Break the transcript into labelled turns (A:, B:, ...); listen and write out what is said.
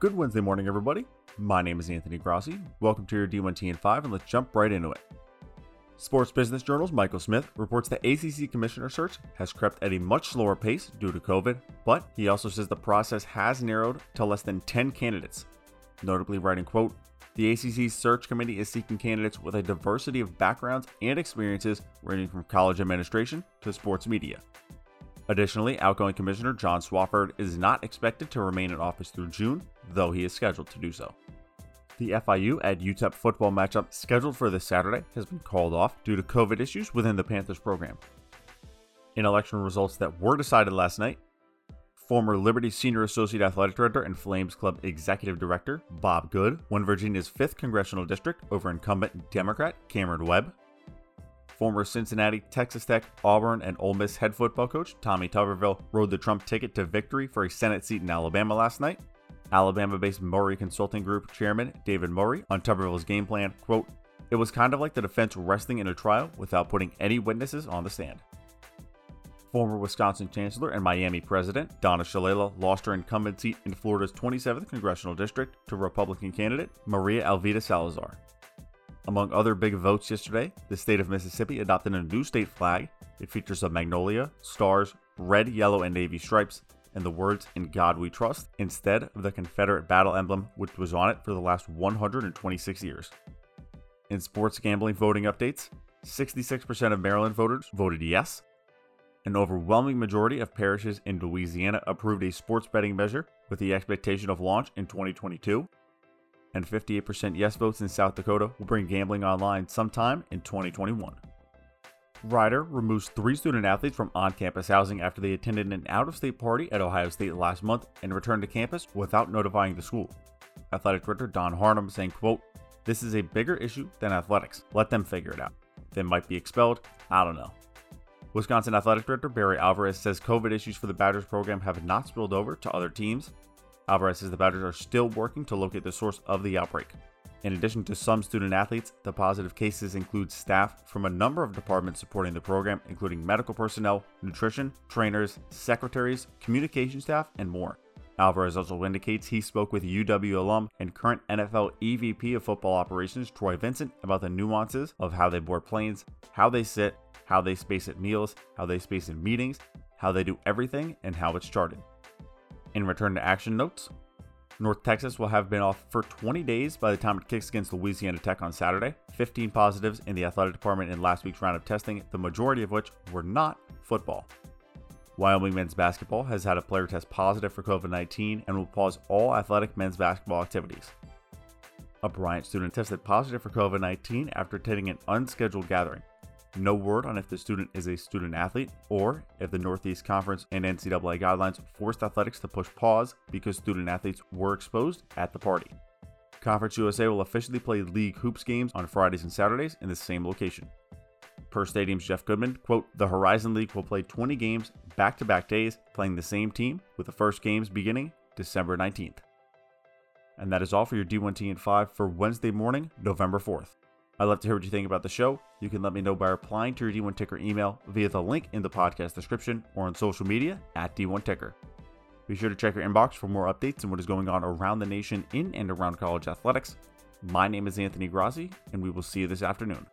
A: Good Wednesday morning, everybody. My name is Anthony Grossi. Welcome to your D1T and 5, and let's jump right into it. Sports Business Journal's Michael Smith reports the ACC commissioner search has crept at a much slower pace due to COVID, but he also says the process has narrowed to less than 10 candidates. Notably, writing, quote, the ACC search committee is seeking candidates with a diversity of backgrounds and experiences ranging from college administration to sports media. Additionally, outgoing Commissioner John Swofford is not expected to remain in office through June, though he is scheduled to do so. The FIU at UTEP football matchup scheduled for this Saturday has been called off due to COVID issues within the Panthers program. In election results that were decided last night, former Liberty Senior Associate Athletic Director and Flames Club Executive Director Bob Good won Virginia's 5th congressional district over incumbent Democrat Cameron Webb. Former Cincinnati, Texas Tech, Auburn, and Ole Miss head football coach Tommy Tuberville rode the Trump ticket to victory for a Senate seat in Alabama last night. Alabama based Murray Consulting Group chairman David Murray on Tuberville's game plan, quote, It was kind of like the defense resting in a trial without putting any witnesses on the stand. Former Wisconsin Chancellor and Miami President Donna Shalala lost her incumbent seat in Florida's 27th congressional district to Republican candidate Maria Elvira Salazar. Among other big votes yesterday, the state of Mississippi adopted a new state flag. It features a magnolia, stars, red, yellow, and navy stripes, and the words In God We Trust instead of the Confederate battle emblem which was on it for the last 126 years. In sports gambling voting updates, 66% of Maryland voters voted yes. An overwhelming majority of parishes in Louisiana approved a sports betting measure with the expectation of launch in 2022 and 58% yes votes in South Dakota will bring gambling online sometime in 2021. Rider removes three student athletes from on campus housing after they attended an out of state party at Ohio State last month and returned to campus without notifying the school. Athletic Director Don Harnum saying, quote, This is a bigger issue than athletics. Let them figure it out. They might be expelled. I don't know. Wisconsin Athletic Director Barry Alvarez says COVID issues for the Badgers program have not spilled over to other teams Alvarez says the Badgers are still working to locate the source of the outbreak. In addition to some student athletes, the positive cases include staff from a number of departments supporting the program, including medical personnel, nutrition, trainers, secretaries, communication staff, and more. Alvarez also indicates he spoke with UW alum and current NFL EVP of football operations Troy Vincent about the nuances of how they board planes, how they sit, how they space at meals, how they space in meetings, how they do everything, and how it's charted. In return to action notes, North Texas will have been off for 20 days by the time it kicks against Louisiana Tech on Saturday. 15 positives in the athletic department in last week's round of testing, the majority of which were not football. Wyoming men's basketball has had a player test positive for COVID 19 and will pause all athletic men's basketball activities. A Bryant student tested positive for COVID 19 after attending an unscheduled gathering. No word on if the student is a student athlete or if the Northeast Conference and NCAA guidelines forced athletics to push pause because student athletes were exposed at the party. Conference USA will officially play league hoops games on Fridays and Saturdays in the same location. Per Stadium's Jeff Goodman, quote, the Horizon League will play 20 games back to back days, playing the same team, with the first games beginning December 19th. And that is all for your D1T and 5 for Wednesday morning, November 4th. I'd love to hear what you think about the show. You can let me know by replying to your D1 Ticker email via the link in the podcast description or on social media at D1 Ticker. Be sure to check your inbox for more updates on what is going on around the nation in and around college athletics. My name is Anthony Grossi, and we will see you this afternoon.